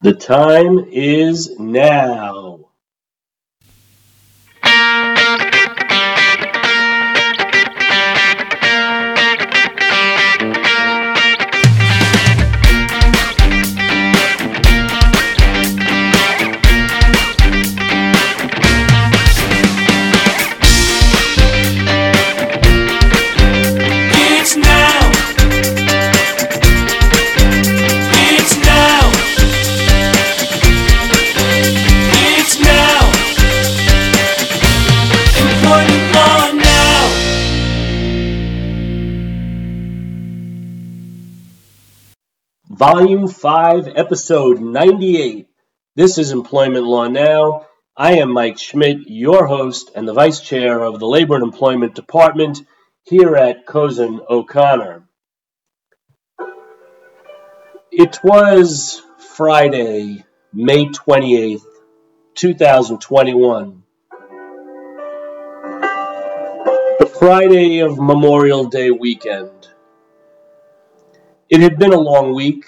The time is now. Volume 5, Episode 98. This is Employment Law Now. I am Mike Schmidt, your host and the Vice Chair of the Labor and Employment Department here at Cozen O'Connor. It was Friday, May 28th, 2021. The Friday of Memorial Day weekend. It had been a long week.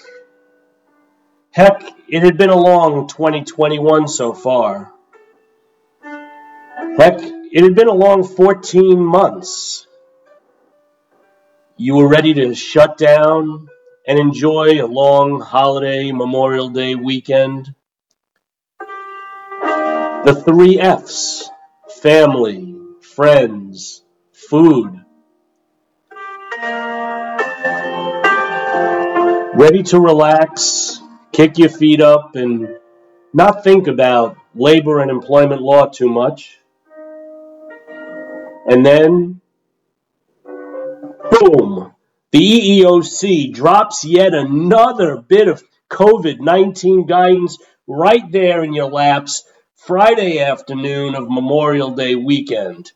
Heck, it had been a long 2021 so far. Heck, it had been a long 14 months. You were ready to shut down and enjoy a long holiday Memorial Day weekend. The three F's family, friends, food. ready to relax, kick your feet up, and not think about labor and employment law too much. And then, boom, the EEOC drops yet another bit of COVID 19 guidance right there in your laps Friday afternoon of Memorial Day weekend.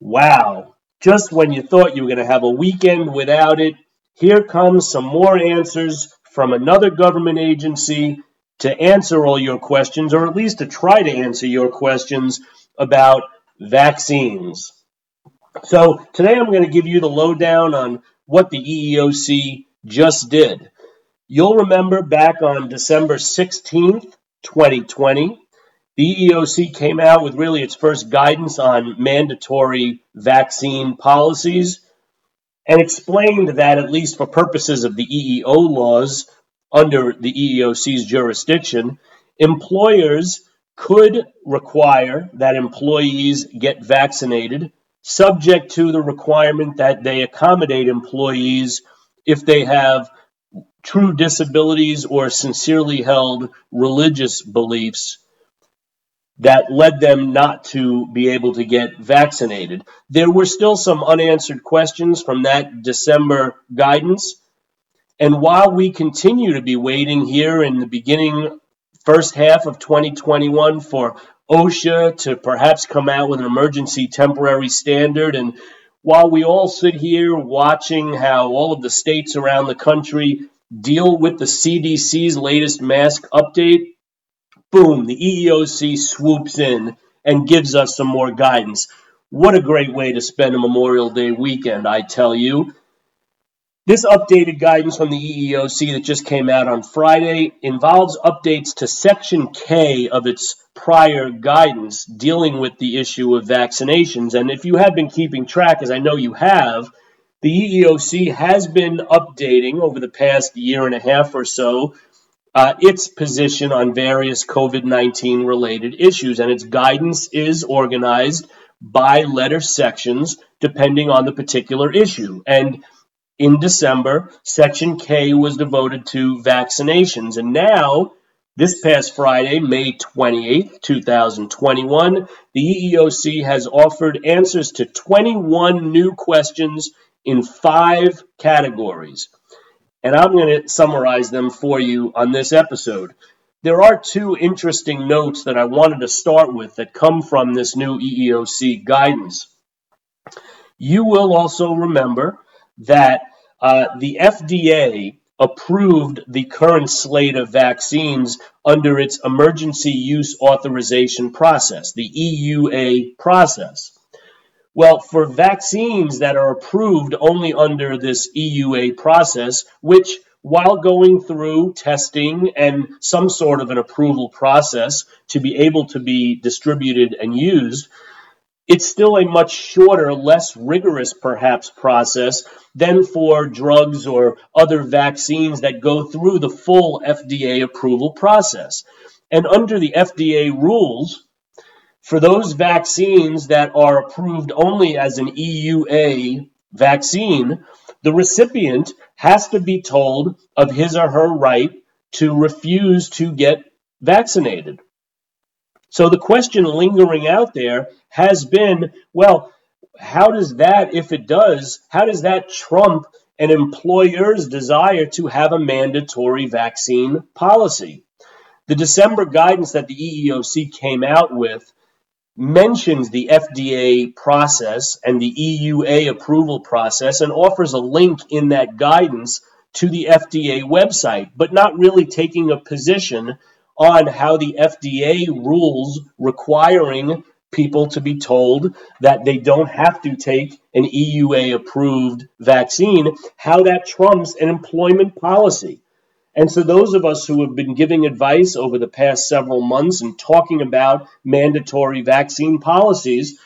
Wow, just when you thought you were going to have a weekend without it, here comes some more answers from another government agency to answer all your questions, or at least to try to answer your questions about vaccines. So, today I'm going to give you the lowdown on what the EEOC just did. You'll remember back on December 16th, 2020, the EEOC came out with really its first guidance on mandatory vaccine policies and explained that, at least for purposes of the EEO laws under the EEOC's jurisdiction, employers could require that employees get vaccinated, subject to the requirement that they accommodate employees if they have true disabilities or sincerely held religious beliefs that led them not to be able to get vaccinated. There were still some unanswered questions from that December guidance. And while we continue to be waiting here in the beginning, first half of 2021 for OSHA to perhaps come out with an emergency temporary standard, and while we all sit here watching how all of the states around the country deal with the CDC's latest mask update, boom, the EEOC swoops in and gives us some more guidance. What a great way to spend a Memorial Day weekend, I tell you. This updated guidance from the EEOC that just came out on Friday involves updates to Section K of its prior guidance dealing with the issue of vaccinations. And if you have been keeping track, as I know you have, the EEOC has been updating over the past year and a half or so uh, its position on various COVID 19 related issues, and its guidance is organized by letter sections depending on the particular issue. And in December, Section K was devoted to vaccinations. And now, this past Friday, May 28th, 2021, the EEOC has offered answers to 21 new questions in five categories and I'm going to summarize them for you on this episode. There are two interesting notes that I wanted to start with that come from this new EEOC guidance. You will also remember that uh, the FDA approved the current slate of vaccines under its emergency use authorization process, the EUA process. Well, for vaccines that are approved only under this EUA process, which while going through testing and some sort of an approval process to be able to be distributed and used, it's still a much shorter, less rigorous perhaps process than for drugs or other vaccines that go through the full FDA approval process. And under the FDA rules, for those vaccines that are approved only as an EUA vaccine, the recipient has to be told of his or her right to refuse to get vaccinated. So the question lingering out there has been well, how does that, if it does, how does that trump an employer's desire to have a mandatory vaccine policy? The December guidance that the EEOC came out with mentions the FDA process and the EUA approval process and offers a link in that guidance to the FDA website, but not really taking a position on how the FDA rules requiring people to be told that they don't have to take an EUA approved vaccine, how that trumps an employment policy. And so, those of us who have been giving advice over the past several months and talking about mandatory vaccine policies,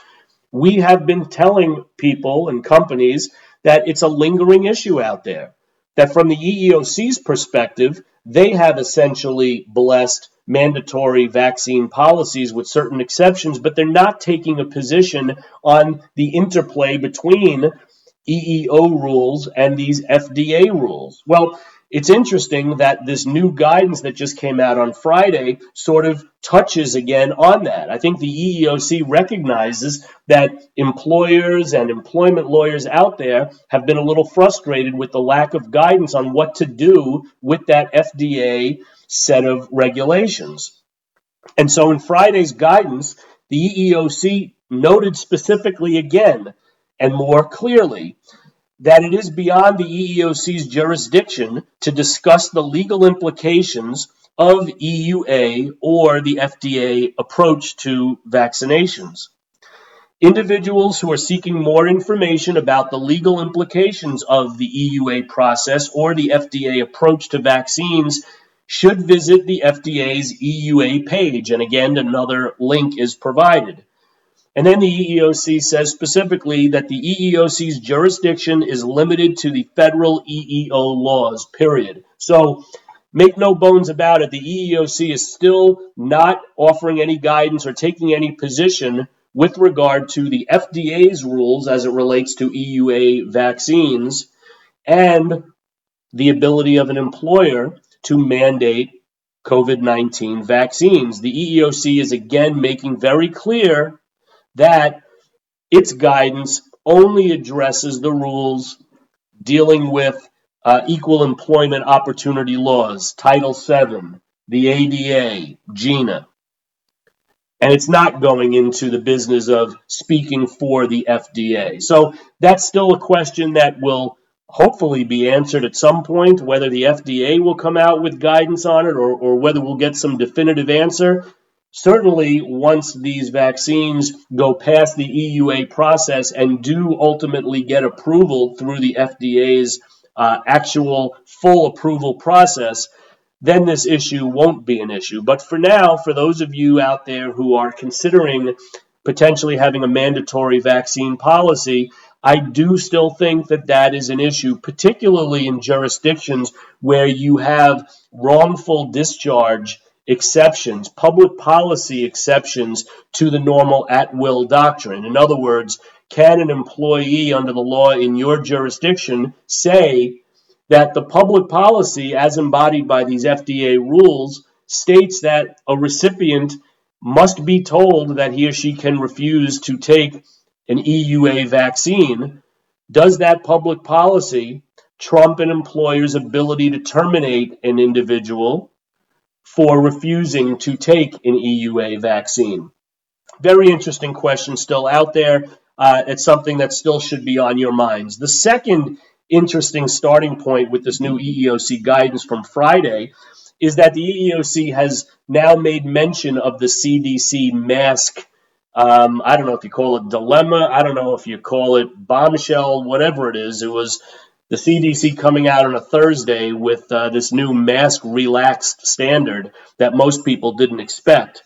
we have been telling people and companies that it's a lingering issue out there. That from the EEOC's perspective, they have essentially blessed mandatory vaccine policies with certain exceptions, but they're not taking a position on the interplay between EEO rules and these FDA rules. Well, it's interesting that this new guidance that just came out on Friday sort of touches again on that. I think the EEOC recognizes that employers and employment lawyers out there have been a little frustrated with the lack of guidance on what to do with that FDA set of regulations. And so in Friday's guidance, the EEOC noted specifically again and more clearly that it is beyond the EEOC's jurisdiction to discuss the legal implications of EUA or the FDA approach to vaccinations. Individuals who are seeking more information about the legal implications of the EUA process or the FDA approach to vaccines should visit the FDA's EUA page, and again, another link is provided. And then the EEOC says specifically that the EEOC's jurisdiction is limited to the federal EEO laws, period. So make no bones about it, the EEOC is still not offering any guidance or taking any position with regard to the FDA's rules as it relates to EUA vaccines and the ability of an employer to mandate COVID 19 vaccines. The EEOC is again making very clear that its guidance only addresses the rules dealing with uh, equal employment opportunity laws, Title VII, the ADA, GINA. And it's not going into the business of speaking for the FDA. So that's still a question that will hopefully be answered at some point, whether the FDA will come out with guidance on it or, or whether we'll get some definitive answer. Certainly, once these vaccines go past the EUA process and do ultimately get approval through the FDA's uh, actual full approval process, then this issue won't be an issue. But for now, for those of you out there who are considering potentially having a mandatory vaccine policy, I do still think that that is an issue, particularly in jurisdictions where you have wrongful discharge exceptions, public policy exceptions to the normal at will doctrine. In other words, can an employee under the law in your jurisdiction say that the public policy, as embodied by these FDA rules, states that a recipient must be told that he or she can refuse to take an EUA vaccine? Does that public policy trump an employer's ability to terminate an individual for refusing to take an EUA vaccine? Very interesting question still out there. Uh, it's something that still should be on your minds. The second interesting starting point with this new EEOC guidance from Friday is that the EEOC has now made mention of the CDC mask. Um, I don't know if you call it dilemma. I don't know if you call it bombshell, whatever it is. It was the CDC coming out on a Thursday with uh, this new mask relaxed standard that most people didn't expect.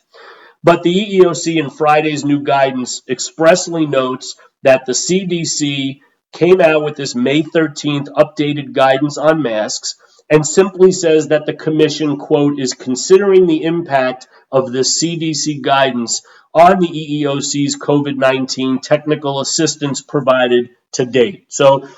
But the EEOC in Friday's new guidance expressly notes that the CDC came out with this May 13th updated guidance on masks and simply says that the commission, quote, is considering the impact of the CDC guidance on the EEOC's COVID 19 technical assistance provided to date. So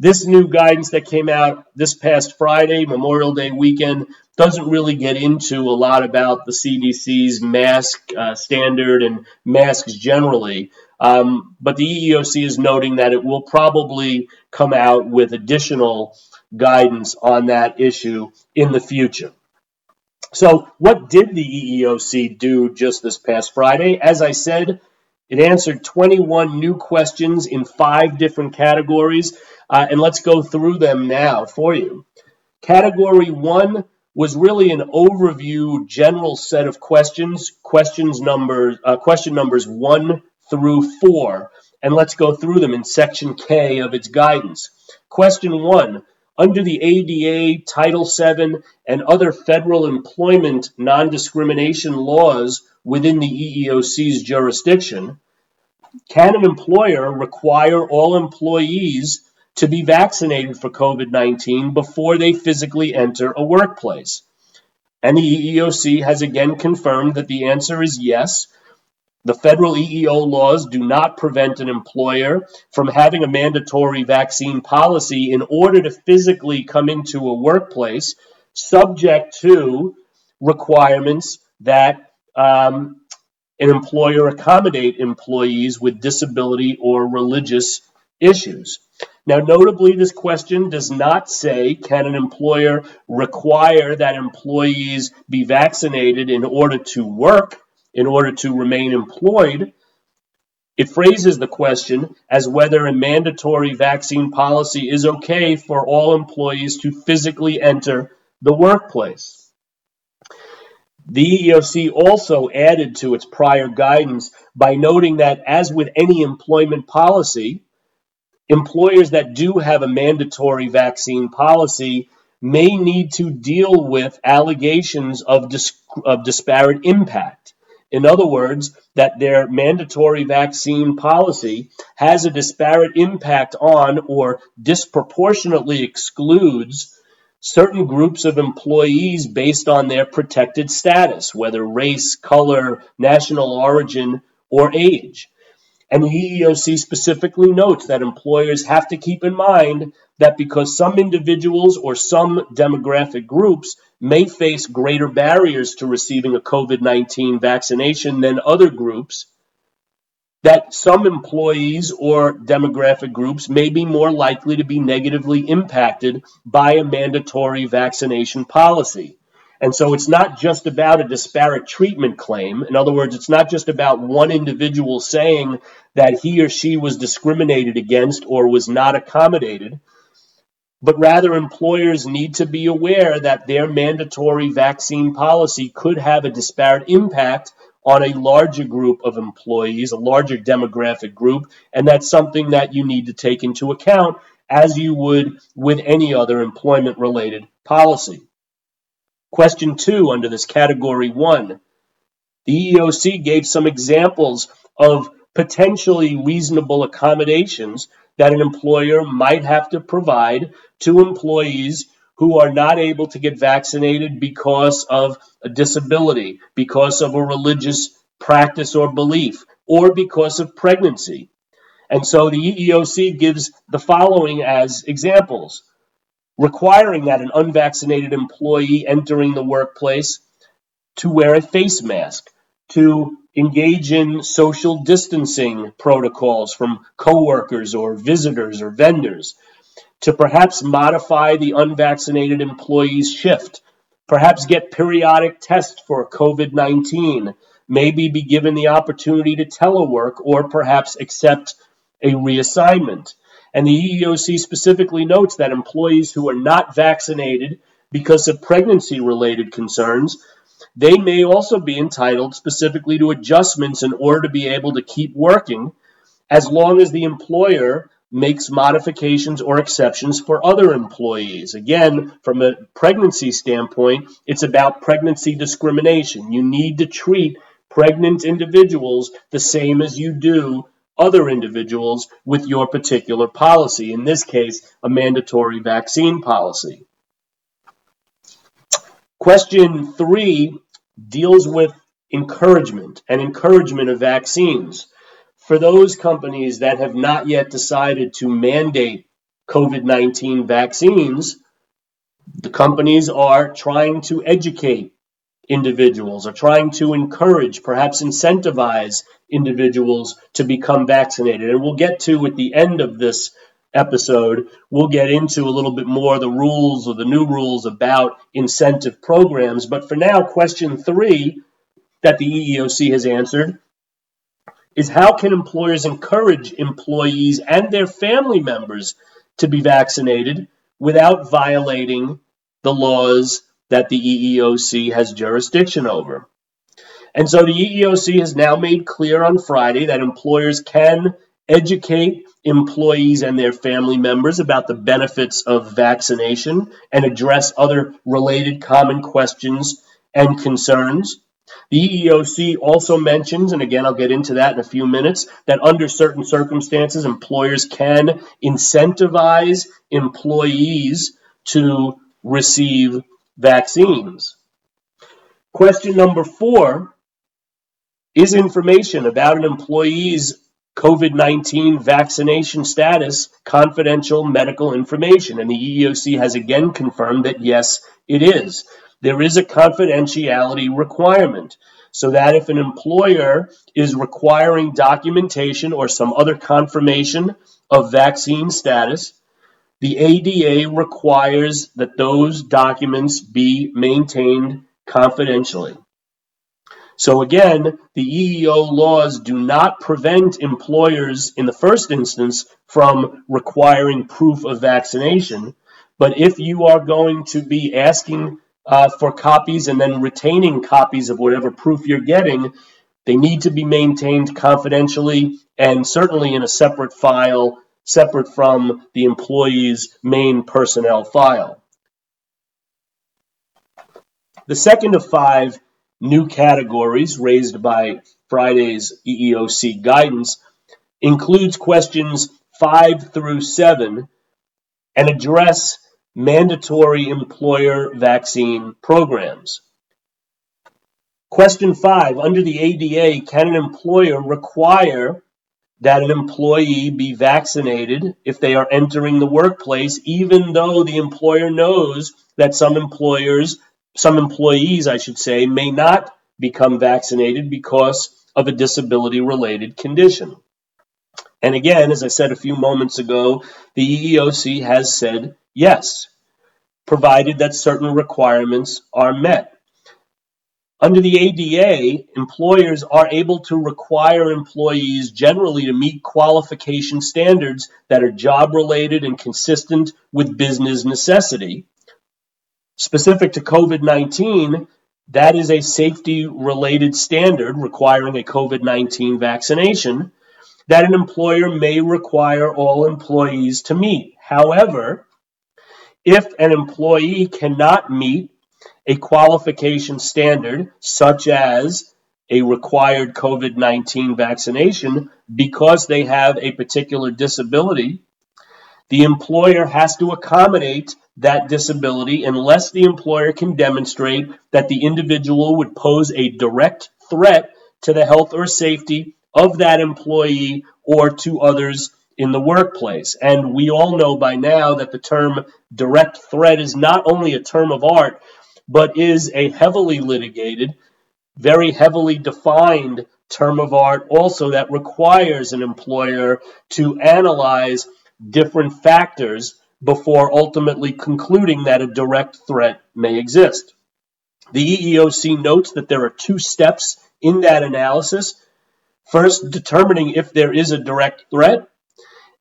this new guidance that came out this past Friday, Memorial Day weekend, doesn't really get into a lot about the CDC's mask uh, standard and masks generally. Um, but the EEOC is noting that it will probably come out with additional guidance on that issue in the future. So, what did the EEOC do just this past Friday? As I said, it answered 21 new questions in five different categories, uh, and let's go through them now for you. Category one was really an overview, general set of questions. Questions numbers, uh, question numbers one through four, and let's go through them in section K of its guidance. Question one. Under the ADA, Title VII, and other federal employment non discrimination laws, within the EEOC's jurisdiction, can an employer require all employees to be vaccinated for COVID 19 before they physically enter a workplace? And the EEOC has again confirmed that the answer is yes. The federal EEO laws do not prevent an employer from having a mandatory vaccine policy in order to physically come into a workplace, subject to requirements that um, an employer accommodate employees with disability or religious issues. Now, notably, this question does not say can an employer require that employees be vaccinated in order to work, in order to remain employed. It phrases the question as whether a mandatory vaccine policy is okay for all employees to physically enter the workplace. The EEOC also added to its prior guidance by noting that, as with any employment policy, employers that do have a mandatory vaccine policy may need to deal with allegations of, dis- of disparate impact. In other words, that their mandatory vaccine policy has a disparate impact on or disproportionately excludes certain groups of employees based on their protected status, whether race, color, national origin, or age. And the EEOC specifically notes that employers have to keep in mind that because some individuals or some demographic groups may face greater barriers to receiving a COVID 19 vaccination than other groups, that some employees or demographic groups may be more likely to be negatively impacted by a mandatory vaccination policy. And so it's not just about a disparate treatment claim. In other words, it's not just about one individual saying that he or she was discriminated against or was not accommodated, but rather employers need to be aware that their mandatory vaccine policy could have a disparate impact on a larger group of employees, a larger demographic group, and that's something that you need to take into account as you would with any other employment related policy. Question two under this category one. The EEOC gave some examples of potentially reasonable accommodations that an employer might have to provide to employees who are not able to get vaccinated because of a disability, because of a religious practice or belief, or because of pregnancy. And so the EEOC gives the following as examples requiring that an unvaccinated employee entering the workplace to wear a face mask, to engage in social distancing protocols from coworkers or visitors or vendors, to perhaps modify the unvaccinated employee's shift, perhaps get periodic tests for COVID 19, maybe be given the opportunity to telework or perhaps accept a reassignment. And the EEOC specifically notes that employees who are not vaccinated because of pregnancy related concerns, they may also be entitled specifically to adjustments in order to be able to keep working as long as the employer makes modifications or exceptions for other employees. Again, from a pregnancy standpoint, it's about pregnancy discrimination. You need to treat pregnant individuals the same as you do other individuals with your particular policy, in this case, a mandatory vaccine policy. Question three deals with encouragement and encouragement of vaccines for those companies that have not yet decided to mandate COVID 19 vaccines, the companies are trying to educate individuals, are trying to encourage, perhaps incentivize individuals to become vaccinated. And we'll get to at the end of this episode, we'll get into a little bit more the rules or the new rules about incentive programs. But for now, question three that the EEOC has answered is how can employers encourage employees and their family members to be vaccinated without violating the laws that the EEOC has jurisdiction over? And so the EEOC has now made clear on Friday that employers can educate employees and their family members about the benefits of vaccination and address other related common questions and concerns. The EEOC also mentions, and again, I'll get into that in a few minutes, that under certain circumstances, employers can incentivize employees to receive vaccines. Question number four is information about an employee's COVID 19 vaccination status confidential medical information? And the EEOC has again confirmed that yes, it is there is a confidentiality requirement so that if an employer is requiring documentation or some other confirmation of vaccine status, the ADA requires that those documents be maintained confidentially. So again, the EEO laws do not prevent employers in the first instance from requiring proof of vaccination. But if you are going to be asking uh, for copies and then retaining copies of whatever proof you're getting. They need to be maintained confidentially and certainly in a separate file, separate from the employee's main personnel file. The second of five new categories raised by Friday's EEOC guidance includes questions five through seven and address mandatory employer vaccine programs. Question five Under the ADA, can an employer require that an employee be vaccinated if they are entering the workplace, even though the employer knows that some employers, some employees, I should say, may not become vaccinated because of a disability related condition? And again, as I said a few moments ago, the EEOC has said yes, provided that certain requirements are met. Under the ADA, employers are able to require employees generally to meet qualification standards that are job related and consistent with business necessity. Specific to COVID 19, that is a safety related standard requiring a COVID 19 vaccination that an employer may require all employees to meet. However, if an employee cannot meet a qualification standard, such as a required COVID 19 vaccination, because they have a particular disability, the employer has to accommodate that disability unless the employer can demonstrate that the individual would pose a direct threat to the health or safety of that employee or to others in the workplace. And we all know by now that the term direct threat is not only a term of art, but is a heavily litigated, very heavily defined term of art also that requires an employer to analyze different factors before ultimately concluding that a direct threat may exist. The EEOC notes that there are two steps in that analysis First, determining if there is a direct threat,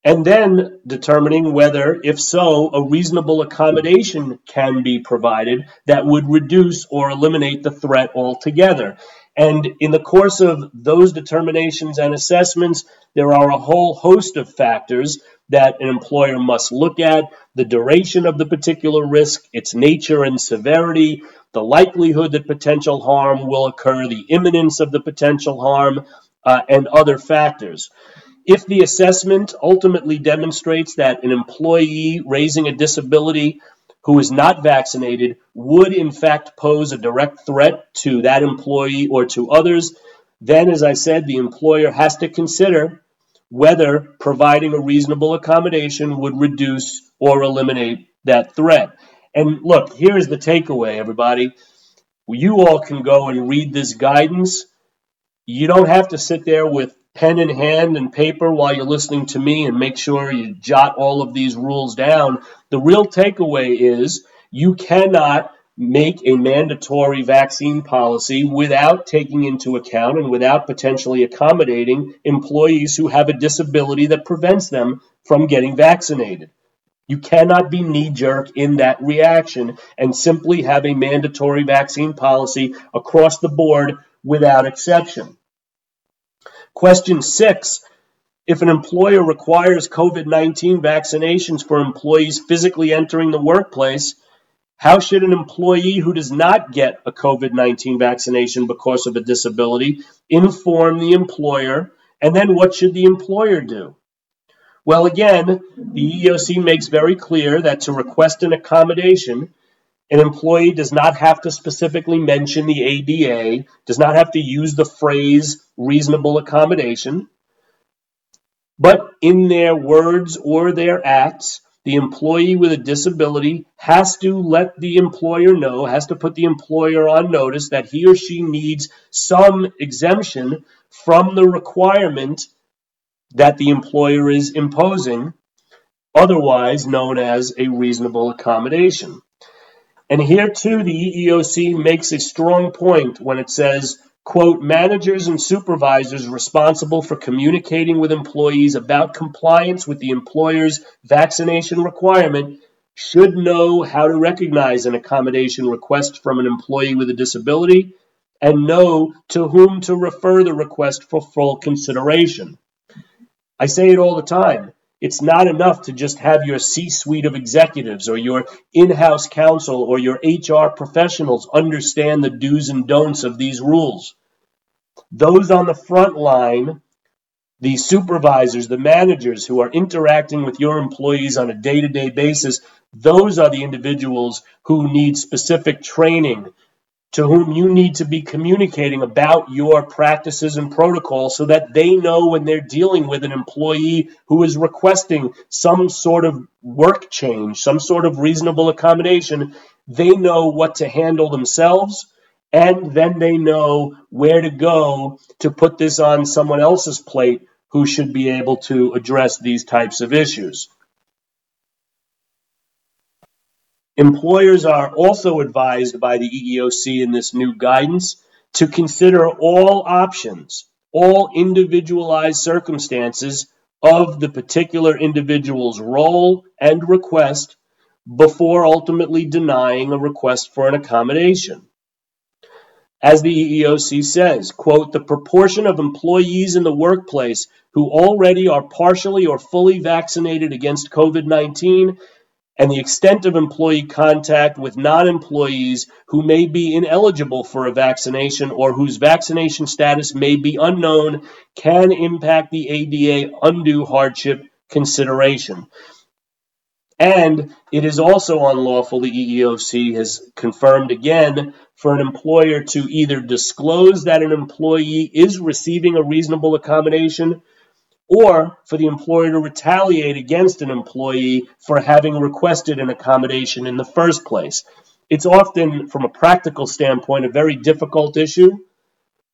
and then determining whether, if so, a reasonable accommodation can be provided that would reduce or eliminate the threat altogether. And in the course of those determinations and assessments, there are a whole host of factors that an employer must look at the duration of the particular risk, its nature and severity, the likelihood that potential harm will occur, the imminence of the potential harm, uh, and other factors. If the assessment ultimately demonstrates that an employee raising a disability who is not vaccinated would in fact pose a direct threat to that employee or to others, then, as I said, the employer has to consider whether providing a reasonable accommodation would reduce or eliminate that threat. And look, here's the takeaway, everybody. You all can go and read this guidance. You don't have to sit there with pen in hand and paper while you're listening to me and make sure you jot all of these rules down. The real takeaway is you cannot make a mandatory vaccine policy without taking into account and without potentially accommodating employees who have a disability that prevents them from getting vaccinated. You cannot be knee jerk in that reaction and simply have a mandatory vaccine policy across the board without exception. Question six if an employer requires COVID 19 vaccinations for employees physically entering the workplace, how should an employee who does not get a COVID 19 vaccination because of a disability inform the employer? And then what should the employer do? Well, again, the EEOC makes very clear that to request an accommodation, an employee does not have to specifically mention the ADA, does not have to use the phrase reasonable accommodation, but in their words or their acts, the employee with a disability has to let the employer know, has to put the employer on notice that he or she needs some exemption from the requirement that the employer is imposing, otherwise known as a reasonable accommodation. And here too, the EEOC makes a strong point when it says quote, managers and supervisors responsible for communicating with employees about compliance with the employer's vaccination requirement should know how to recognize an accommodation request from an employee with a disability and know to whom to refer the request for full consideration. I say it all the time. It's not enough to just have your C suite of executives or your in house counsel or your HR professionals understand the do's and don'ts of these rules. Those on the front line, the supervisors, the managers who are interacting with your employees on a day to day basis, those are the individuals who need specific training, to whom you need to be communicating about your practices and protocols so that they know when they're dealing with an employee who is requesting some sort of work change, some sort of reasonable accommodation, they know what to handle themselves and then they know where to go to put this on someone else's plate who should be able to address these types of issues. Employers are also advised by the EEOC in this new guidance to consider all options, all individualized circumstances of the particular individual's role and request before ultimately denying a request for an accommodation. As the EEOC says, quote, the proportion of employees in the workplace who already are partially or fully vaccinated against COVID 19 and the extent of employee contact with non employees who may be ineligible for a vaccination or whose vaccination status may be unknown can impact the ADA undue hardship consideration. And it is also unlawful, the EEOC has confirmed again, for an employer to either disclose that an employee is receiving a reasonable accommodation or for the employer to retaliate against an employee for having requested an accommodation in the first place. It's often, from a practical standpoint, a very difficult issue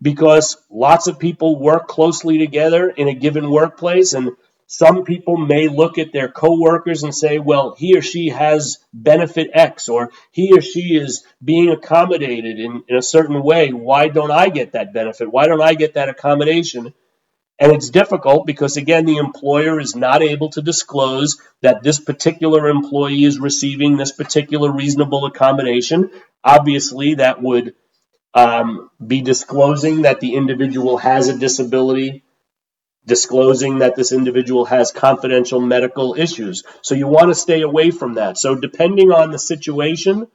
because lots of people work closely together in a given workplace and some people may look at their coworkers and say, well, he or she has benefit X, or he or she is being accommodated in, in a certain way. Why don't I get that benefit? Why don't I get that accommodation? And it's difficult because, again, the employer is not able to disclose that this particular employee is receiving this particular reasonable accommodation. Obviously, that would um, be disclosing that the individual has a disability disclosing that this individual has confidential medical issues. So you want to stay away from that. So depending on the situation,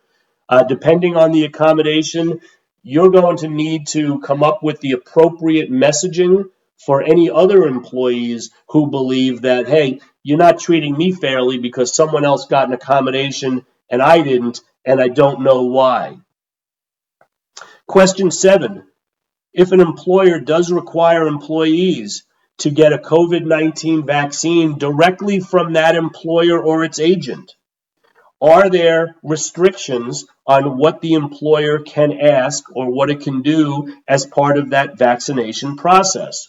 uh, depending on the accommodation, you're going to need to come up with the appropriate messaging for any other employees who believe that, hey, you're not treating me fairly because someone else got an accommodation and I didn't, and I don't know why. Question seven If an employer does require employees to get a COVID 19 vaccine directly from that employer or its agent, are there restrictions on what the employer can ask or what it can do as part of that vaccination process?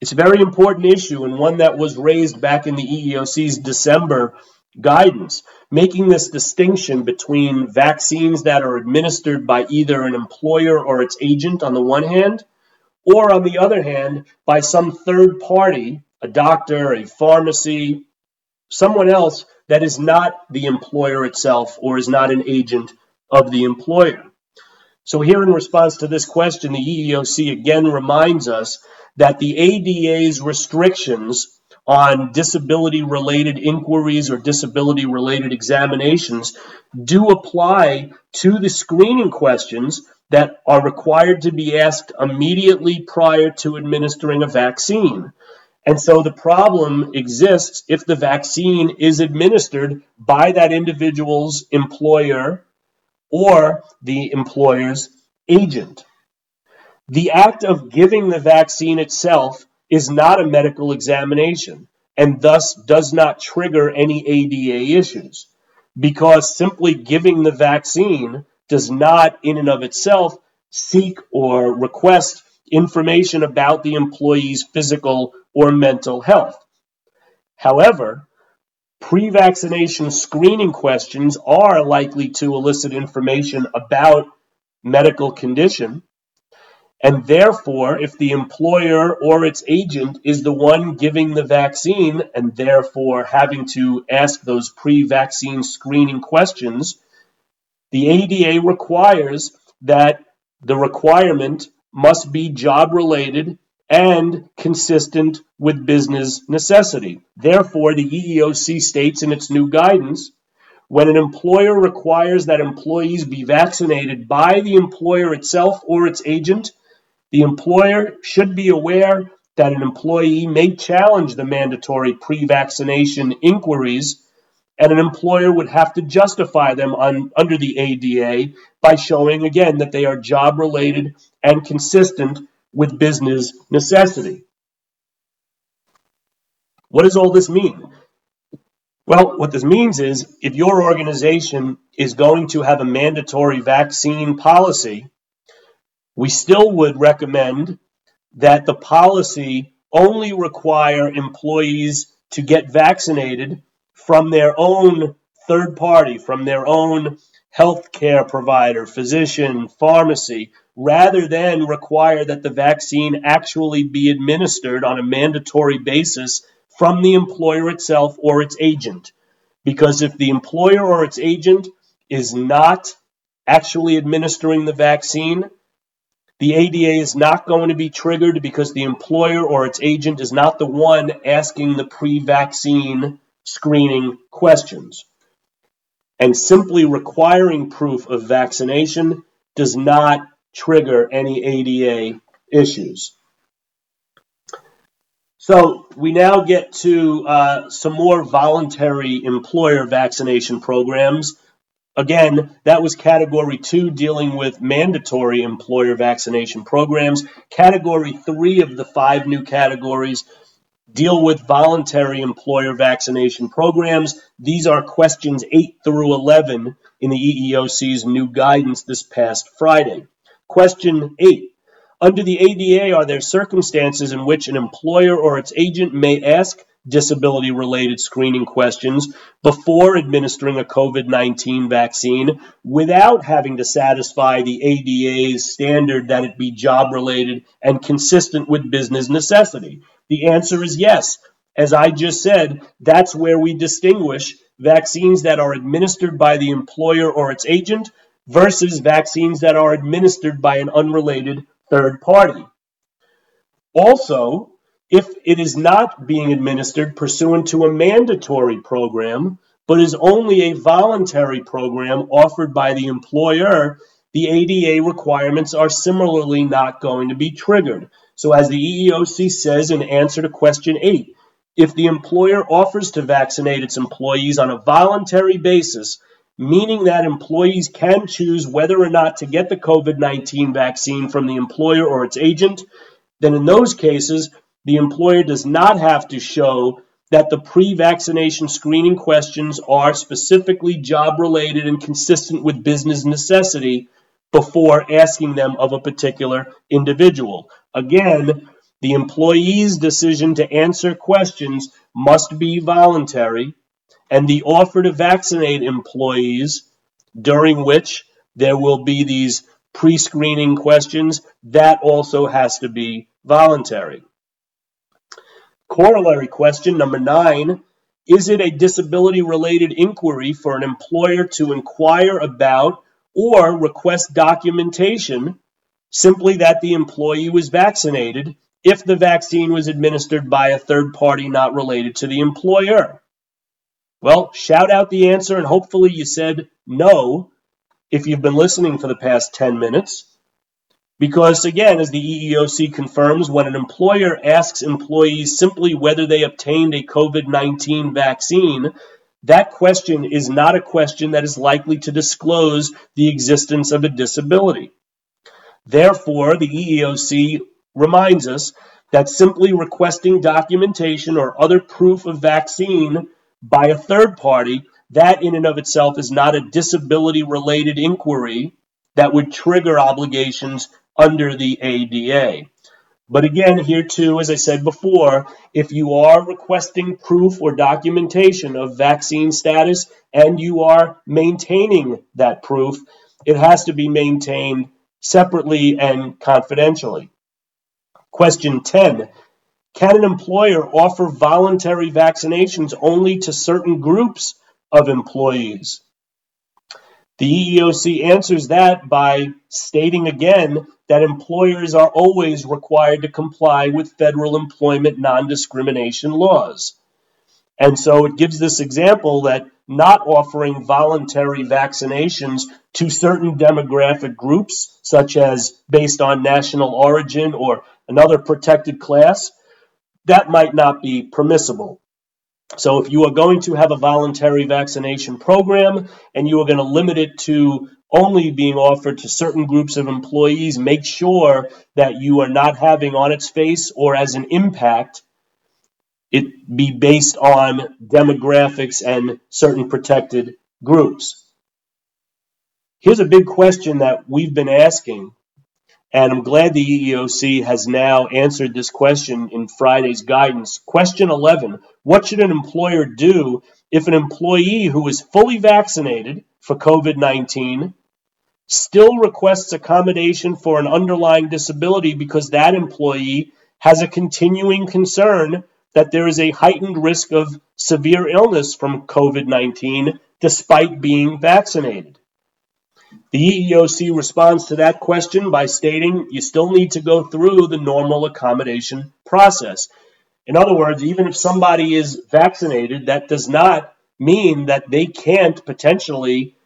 It's a very important issue and one that was raised back in the EEOC's December guidance, making this distinction between vaccines that are administered by either an employer or its agent on the one hand, or on the other hand, by some third party, a doctor, a pharmacy, someone else that is not the employer itself or is not an agent of the employer. So, here in response to this question, the EEOC again reminds us that the ADA's restrictions on disability related inquiries or disability related examinations do apply to the screening questions that are required to be asked immediately prior to administering a vaccine. And so the problem exists if the vaccine is administered by that individual's employer or the employer's agent. The act of giving the vaccine itself is not a medical examination and thus does not trigger any ADA issues because simply giving the vaccine does not, in and of itself, seek or request information about the employee's physical or mental health. However, pre vaccination screening questions are likely to elicit information about medical condition and therefore, if the employer or its agent is the one giving the vaccine and therefore having to ask those pre vaccine screening questions, the ADA requires that the requirement must be job related and consistent with business necessity. Therefore, the EEOC states in its new guidance when an employer requires that employees be vaccinated by the employer itself or its agent, the employer should be aware that an employee may challenge the mandatory pre vaccination inquiries, and an employer would have to justify them on, under the ADA by showing again that they are job related and consistent with business necessity. What does all this mean? Well, what this means is if your organization is going to have a mandatory vaccine policy, we still would recommend that the policy only require employees to get vaccinated from their own third party, from their own healthcare provider, physician, pharmacy, rather than require that the vaccine actually be administered on a mandatory basis from the employer itself or its agent. Because if the employer or its agent is not actually administering the vaccine, the ADA is not going to be triggered because the employer or its agent is not the one asking the pre vaccine screening questions. And simply requiring proof of vaccination does not trigger any ADA issues. So we now get to uh, some more voluntary employer vaccination programs. Again, that was category two, dealing with mandatory employer vaccination programs. Category three of the five new categories deal with voluntary employer vaccination programs. These are questions 8 through 11 in the EEOC's new guidance this past Friday. Question 8 Under the ADA, are there circumstances in which an employer or its agent may ask disability related screening questions before administering a COVID 19 vaccine without having to satisfy the ADA's standard that it be job related and consistent with business necessity? The answer is yes. As I just said, that's where we distinguish vaccines that are administered by the employer or its agent versus vaccines that are administered by an unrelated third party. Also, if it is not being administered pursuant to a mandatory program, but is only a voluntary program offered by the employer, the ADA requirements are similarly not going to be triggered. So, as the EEOC says in answer to question eight, if the employer offers to vaccinate its employees on a voluntary basis, meaning that employees can choose whether or not to get the COVID 19 vaccine from the employer or its agent, then in those cases, the employer does not have to show that the pre vaccination screening questions are specifically job related and consistent with business necessity before asking them of a particular individual. Again, the employee's decision to answer questions must be voluntary, and the offer to vaccinate employees, during which there will be these pre screening questions, that also has to be voluntary. Corollary question number nine Is it a disability related inquiry for an employer to inquire about or request documentation simply that the employee was vaccinated if the vaccine was administered by a third party not related to the employer? Well, shout out the answer, and hopefully you said no if you've been listening for the past 10 minutes. Because, again, as the EEOC confirms, when an employer asks employees simply whether they obtained a COVID 19 vaccine, that question is not a question that is likely to disclose the existence of a disability. Therefore, the EEOC reminds us that simply requesting documentation or other proof of vaccine by a third party, that in and of itself is not a disability related inquiry that would trigger obligations under the ADA. But again, here too, as I said before, if you are requesting proof or documentation of vaccine status and you are maintaining that proof, it has to be maintained separately and confidentially. Question 10 Can an employer offer voluntary vaccinations only to certain groups of employees? The EEOC answers that by stating again that employers are always required to comply with federal employment non discrimination laws. And so it gives this example that not offering voluntary vaccinations to certain demographic groups, such as based on national origin or another protected class, that might not be permissible. So, if you are going to have a voluntary vaccination program and you are going to limit it to only being offered to certain groups of employees, make sure that you are not having on its face or as an impact it be based on demographics and certain protected groups. Here's a big question that we've been asking, and I'm glad the EEOC has now answered this question in Friday's guidance. Question 11 What should an employer do if an employee who is fully vaccinated for COVID 19 still requests accommodation for an underlying disability because that employee has a continuing concern that there is a heightened risk of severe illness from COVID 19 despite being vaccinated? The EEOC responds to that question by stating you still need to go through the normal accommodation process. In other words, even if somebody is vaccinated, that does not mean that they can't potentially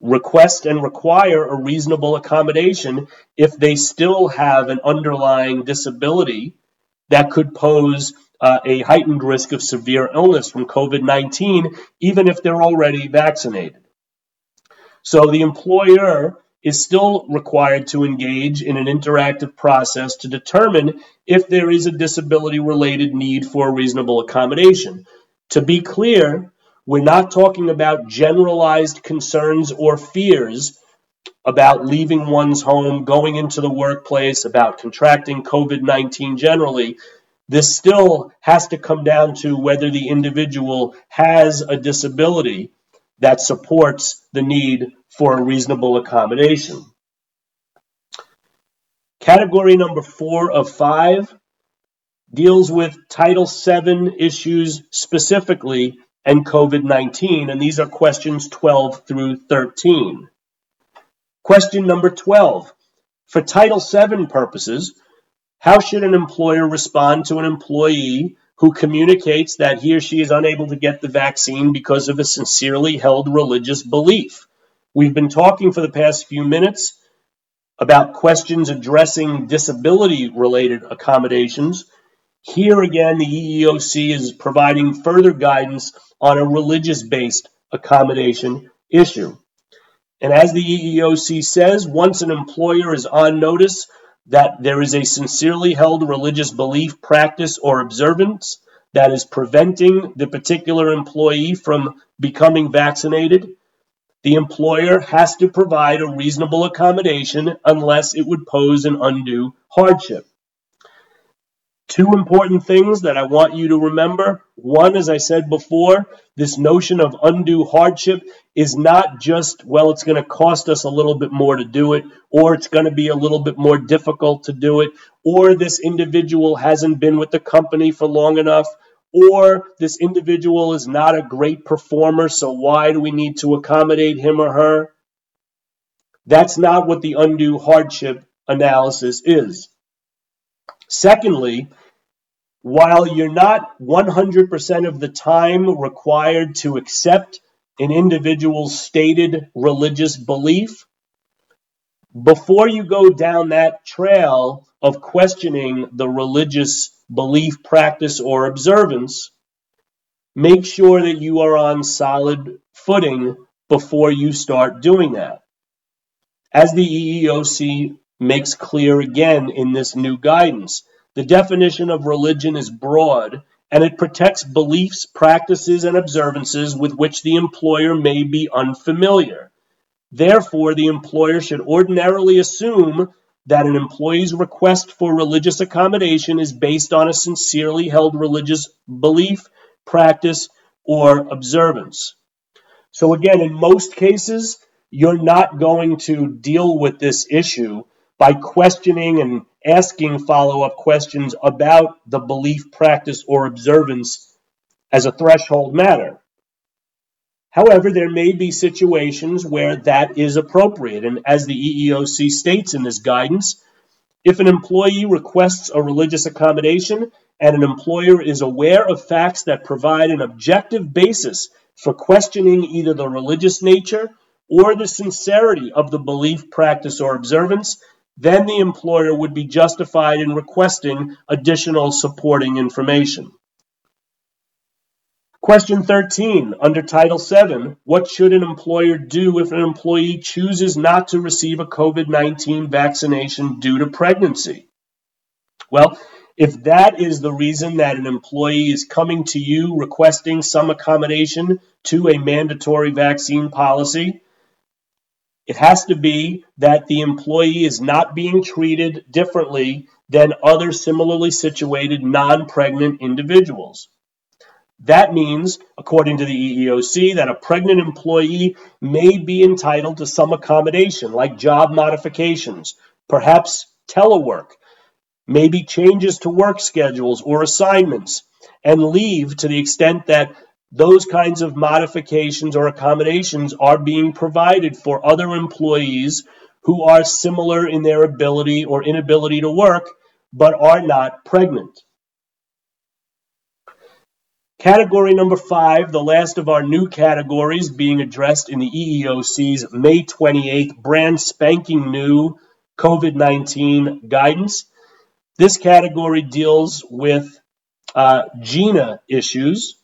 request and require a reasonable accommodation if they still have an underlying disability that could pose uh, a heightened risk of severe illness from COVID 19, even if they're already vaccinated. So the employer is still required to engage in an interactive process to determine if there is a disability related need for a reasonable accommodation. To be clear, we're not talking about generalized concerns or fears about leaving one's home, going into the workplace, about contracting COVID 19 generally. This still has to come down to whether the individual has a disability that supports the need for a reasonable accommodation. Category number four of five deals with Title VII issues specifically and COVID 19, and these are questions 12 through 13. Question number 12. For Title VII purposes, How should an employer respond to an employee who communicates that he or she is unable to get the vaccine because of a sincerely held religious belief? We've been talking for the past few minutes about questions addressing disability related accommodations. Here again, the EEOC is providing further guidance on a religious based accommodation issue. And as the EEOC says, once an employer is on notice that there is a sincerely held religious belief, practice, or observance that is preventing the particular employee from becoming vaccinated, the employer has to provide a reasonable accommodation unless it would pose an undue hardship. Two important things that I want you to remember. One, as I said before, this notion of undue hardship is not just, well, it's going to cost us a little bit more to do it, or it's going to be a little bit more difficult to do it, or this individual hasn't been with the company for long enough, or this individual is not a great performer, so why do we need to accommodate him or her? That's not what the undue hardship analysis is. Secondly, while you're not 100% of the time required to accept an individual's stated religious belief, before you go down that trail of questioning the religious belief, practice, or observance, make sure that you are on solid footing before you start doing that. As the EEOC makes clear again in this new guidance, the definition of religion is broad and it protects beliefs, practices, and observances with which the employer may be unfamiliar. Therefore, the employer should ordinarily assume that an employee's request for religious accommodation is based on a sincerely held religious belief, practice, or observance. So, again, in most cases, you're not going to deal with this issue by questioning and asking follow up questions about the belief, practice, or observance as a threshold matter. However, there may be situations where that is appropriate. And as the EEOC states in this guidance, if an employee requests a religious accommodation and an employer is aware of facts that provide an objective basis for questioning either the religious nature or the sincerity of the belief, practice, or observance, then the employer would be justified in requesting additional supporting information. Question 13 under Title VII What should an employer do if an employee chooses not to receive a COVID 19 vaccination due to pregnancy? Well, if that is the reason that an employee is coming to you requesting some accommodation to a mandatory vaccine policy, it has to be that the employee is not being treated differently than other similarly situated non pregnant individuals. That means, according to the EEOC, that a pregnant employee may be entitled to some accommodation, like job modifications, perhaps telework, maybe changes to work schedules or assignments, and leave to the extent that those kinds of modifications or accommodations are being provided for other employees who are similar in their ability or inability to work but are not pregnant. Category number five, the last of our new categories being addressed in the EEOC's May 28th brand spanking new COVID 19 guidance. This category deals with uh, GINA issues,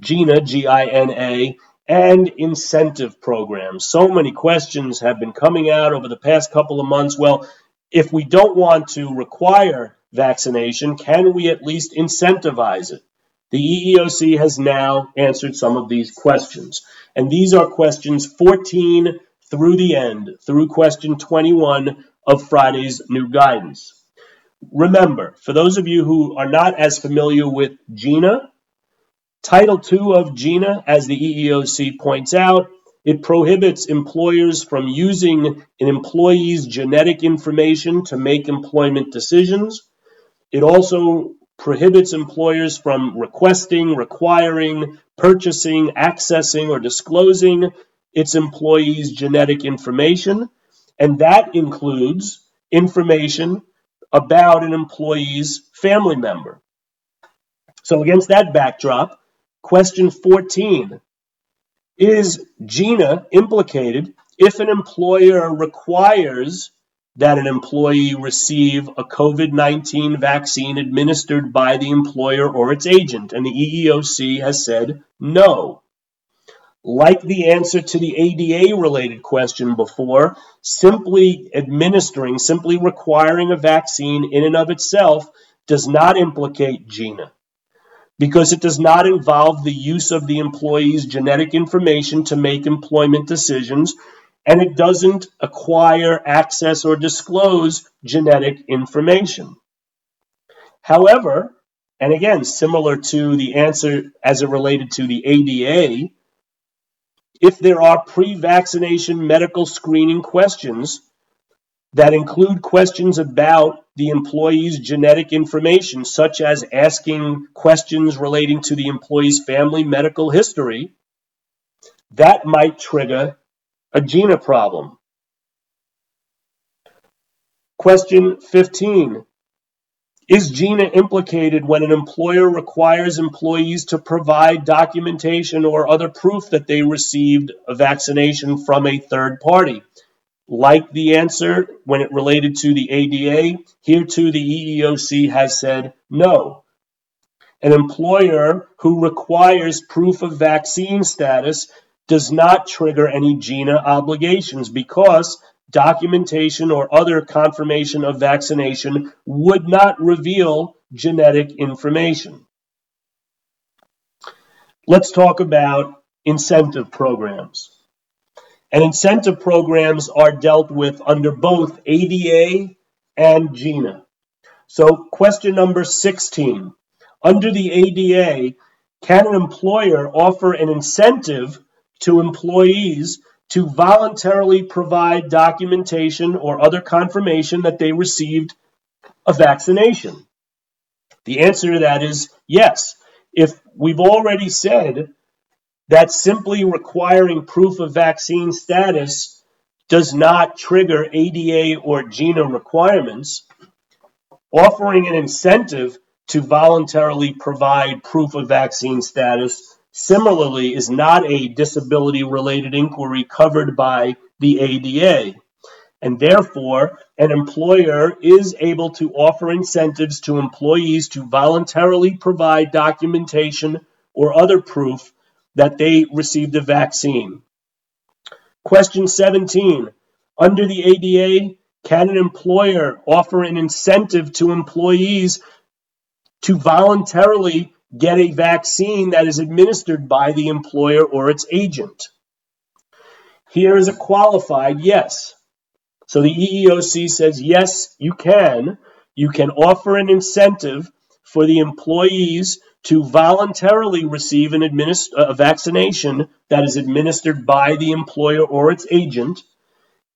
GINA, G I N A, and incentive programs. So many questions have been coming out over the past couple of months. Well, if we don't want to require vaccination, can we at least incentivize it? The EEOC has now answered some of these questions. And these are questions 14 through the end, through question 21 of Friday's new guidance. Remember, for those of you who are not as familiar with GINA, Title II of GINA, as the EEOC points out, it prohibits employers from using an employee's genetic information to make employment decisions. It also prohibits employers from requesting, requiring, purchasing, accessing, or disclosing its employees' genetic information. And that includes information about an employee's family member. So, against that backdrop, question 14 Is GINA implicated if an employer requires that an employee receive a COVID 19 vaccine administered by the employer or its agent? And the EEOC has said no. Like the answer to the ADA related question before, simply administering, simply requiring a vaccine in and of itself does not implicate GINA because it does not involve the use of the employee's genetic information to make employment decisions and it doesn't acquire, access, or disclose genetic information. However, and again, similar to the answer as it related to the ADA, if there are pre vaccination medical screening questions that include questions about the employee's genetic information, such as asking questions relating to the employee's family medical history, that might trigger a GINA problem. Question 15. Is GINA implicated when an employer requires employees to provide documentation or other proof that they received a vaccination from a third party? Like the answer when it related to the ADA, here too the EEOC has said no. An employer who requires proof of vaccine status does not trigger any GINA obligations because documentation or other confirmation of vaccination would not reveal genetic information. Let's talk about incentive programs. And incentive programs are dealt with under both ADA and GINA. So, question number 16. Under the ADA, can an employer offer an incentive to employees to voluntarily provide documentation or other confirmation that they received a vaccination? The answer to that is yes. If we've already said that simply requiring proof of vaccine status does not trigger ADA or GINA requirements, offering an incentive to voluntarily provide proof of vaccine status Similarly, is not a disability related inquiry covered by the ADA. And therefore, an employer is able to offer incentives to employees to voluntarily provide documentation or other proof that they received a vaccine. Question 17. Under the ADA, can an employer offer an incentive to employees to voluntarily get a vaccine that is administered by the employer or its agent? Here is a qualified yes. So the EEOC says, yes, you can. You can offer an incentive for the employees to voluntarily receive an administ- a vaccination that is administered by the employer or its agent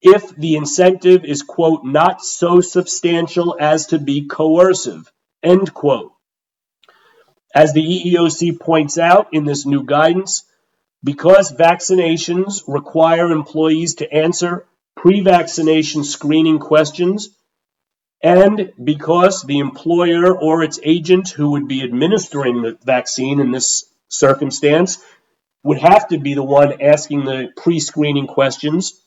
if the incentive is, quote, not so substantial as to be coercive, end quote. As the EEOC points out in this new guidance, because vaccinations require employees to answer pre vaccination screening questions, and because the employer or its agent who would be administering the vaccine in this circumstance would have to be the one asking the pre screening questions,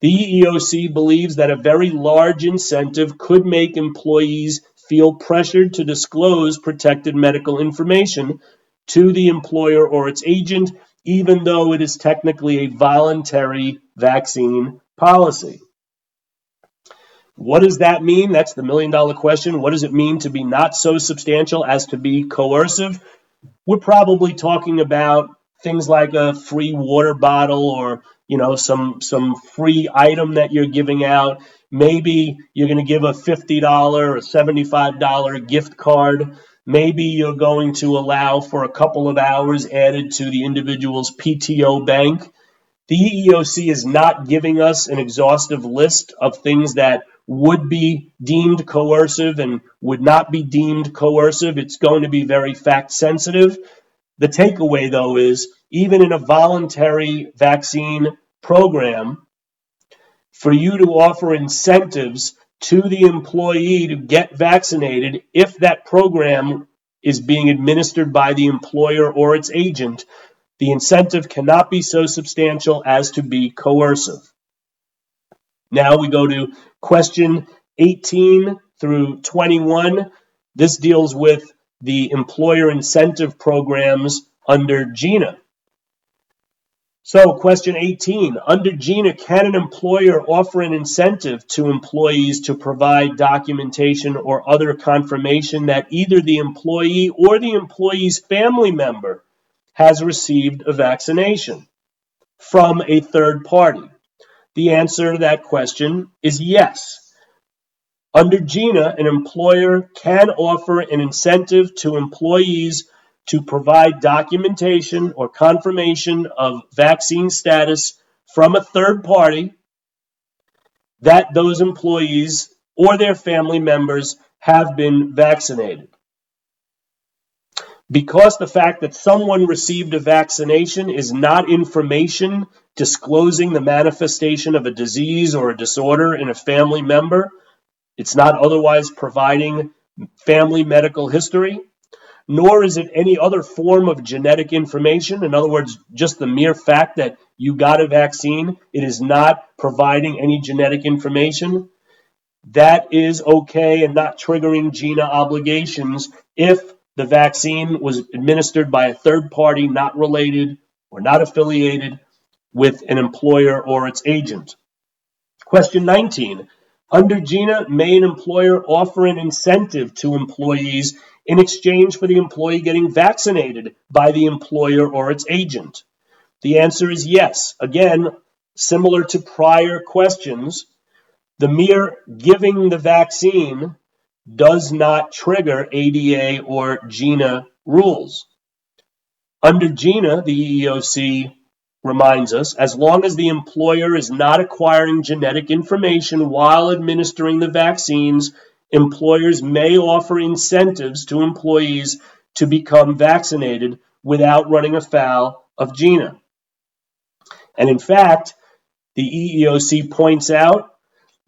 the EEOC believes that a very large incentive could make employees feel pressured to disclose protected medical information to the employer or its agent, even though it is technically a voluntary vaccine policy. What does that mean? That's the million dollar question. What does it mean to be not so substantial as to be coercive? We're probably talking about things like a free water bottle or you know some some free item that you're giving out Maybe you're going to give a $50 or $75 gift card. Maybe you're going to allow for a couple of hours added to the individual's PTO bank. The EEOC is not giving us an exhaustive list of things that would be deemed coercive and would not be deemed coercive. It's going to be very fact sensitive. The takeaway, though, is even in a voluntary vaccine program, for you to offer incentives to the employee to get vaccinated if that program is being administered by the employer or its agent, the incentive cannot be so substantial as to be coercive. Now we go to question 18 through 21. This deals with the employer incentive programs under GINA. So, question 18 Under GINA, can an employer offer an incentive to employees to provide documentation or other confirmation that either the employee or the employee's family member has received a vaccination from a third party? The answer to that question is yes. Under GINA, an employer can offer an incentive to employees to provide documentation or confirmation of vaccine status from a third party that those employees or their family members have been vaccinated. Because the fact that someone received a vaccination is not information disclosing the manifestation of a disease or a disorder in a family member, it's not otherwise providing family medical history, nor is it any other form of genetic information. In other words, just the mere fact that you got a vaccine, it is not providing any genetic information. That is okay and not triggering GINA obligations if the vaccine was administered by a third party not related or not affiliated with an employer or its agent. Question 19. Under GINA, may an employer offer an incentive to employees in exchange for the employee getting vaccinated by the employer or its agent? The answer is yes. Again, similar to prior questions, the mere giving the vaccine does not trigger ADA or GINA rules. Under GINA, the EEOC reminds us as long as the employer is not acquiring genetic information while administering the vaccines, employers may offer incentives to employees to become vaccinated without running afoul of GINA. And in fact, the EEOC points out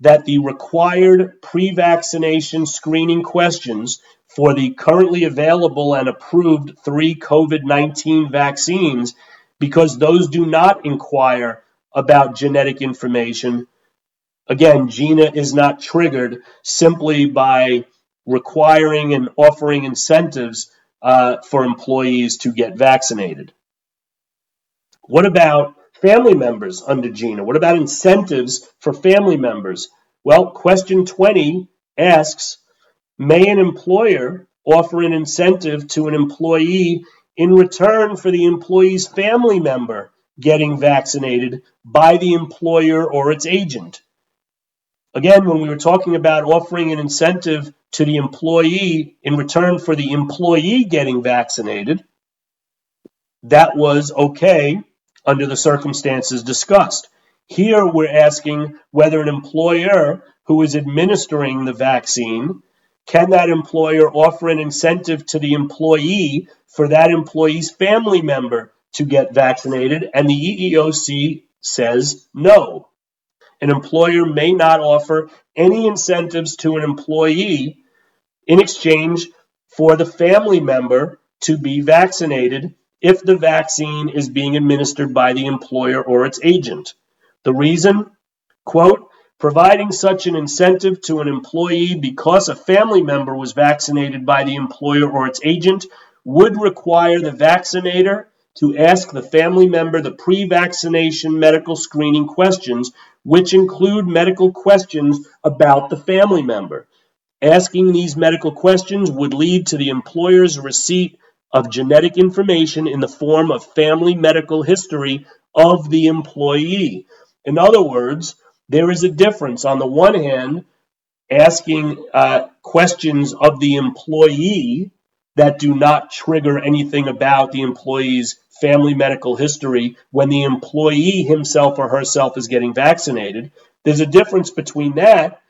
that the required pre vaccination screening questions for the currently available and approved three COVID 19 vaccines because those do not inquire about genetic information. Again, GINA is not triggered simply by requiring and offering incentives uh, for employees to get vaccinated. What about family members under GINA? What about incentives for family members? Well, question 20 asks May an employer offer an incentive to an employee in return for the employee's family member getting vaccinated by the employer or its agent. Again, when we were talking about offering an incentive to the employee in return for the employee getting vaccinated, that was okay under the circumstances discussed. Here we're asking whether an employer who is administering the vaccine can that employer offer an incentive to the employee for that employee's family member to get vaccinated? And the EEOC says no. An employer may not offer any incentives to an employee in exchange for the family member to be vaccinated if the vaccine is being administered by the employer or its agent. The reason, quote, providing such an incentive to an employee because a family member was vaccinated by the employer or its agent would require the vaccinator to ask the family member the pre vaccination medical screening questions, which include medical questions about the family member. Asking these medical questions would lead to the employer's receipt of genetic information in the form of family medical history of the employee. In other words, there is a difference. On the one hand, asking uh, questions of the employee that do not trigger anything about the employee's family medical history when the employee himself or herself is getting vaccinated. There's a difference between that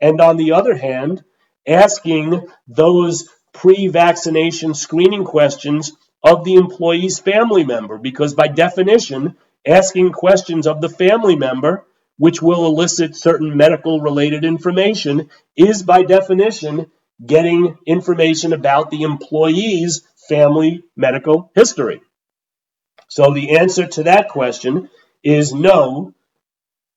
and, on the other hand, asking those pre vaccination screening questions of the employee's family member, because by definition, asking questions of the family member which will elicit certain medical related information, is by definition getting information about the employee's family medical history. So the answer to that question is no.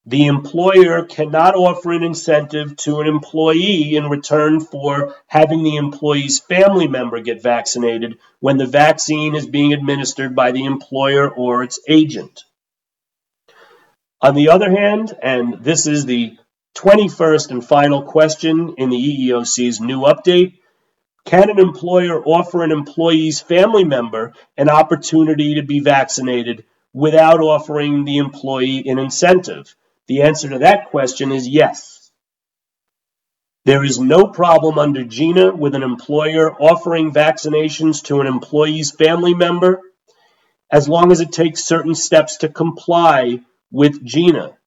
The employer cannot offer an incentive to an employee in return for having the employee's family member get vaccinated when the vaccine is being administered by the employer or its agent. On the other hand, and this is the 21st and final question in the EEOC's new update, can an employer offer an employee's family member an opportunity to be vaccinated without offering the employee an incentive? The answer to that question is yes. There is no problem under GINA with an employer offering vaccinations to an employee's family member as long as it takes certain steps to comply with GINA.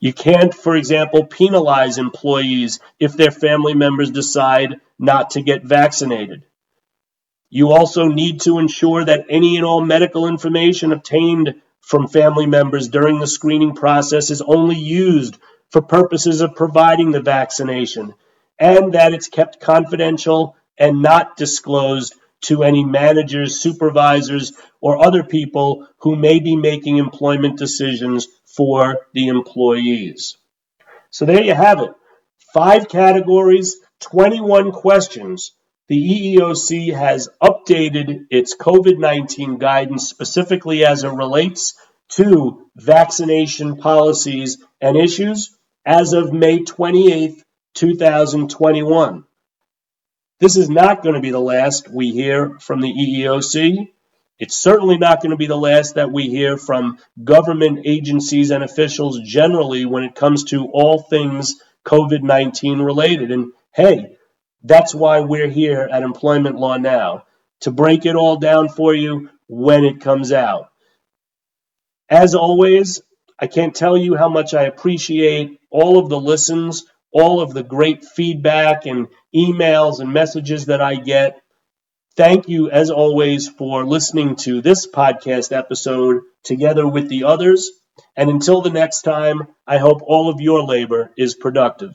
You can't, for example, penalize employees if their family members decide not to get vaccinated. You also need to ensure that any and all medical information obtained from family members during the screening process is only used for purposes of providing the vaccination and that it's kept confidential and not disclosed to any managers, supervisors, or other people who may be making employment decisions for the employees. So there you have it. Five categories, 21 questions. The EEOC has updated its COVID 19 guidance specifically as it relates to vaccination policies and issues as of May 28, 2021. This is not going to be the last we hear from the EEOC. It's certainly not going to be the last that we hear from government agencies and officials generally when it comes to all things COVID 19 related. And hey, that's why we're here at Employment Law Now to break it all down for you when it comes out. As always, I can't tell you how much I appreciate all of the listens, all of the great feedback and emails and messages that I get. Thank you, as always, for listening to this podcast episode together with the others. And until the next time, I hope all of your labor is productive.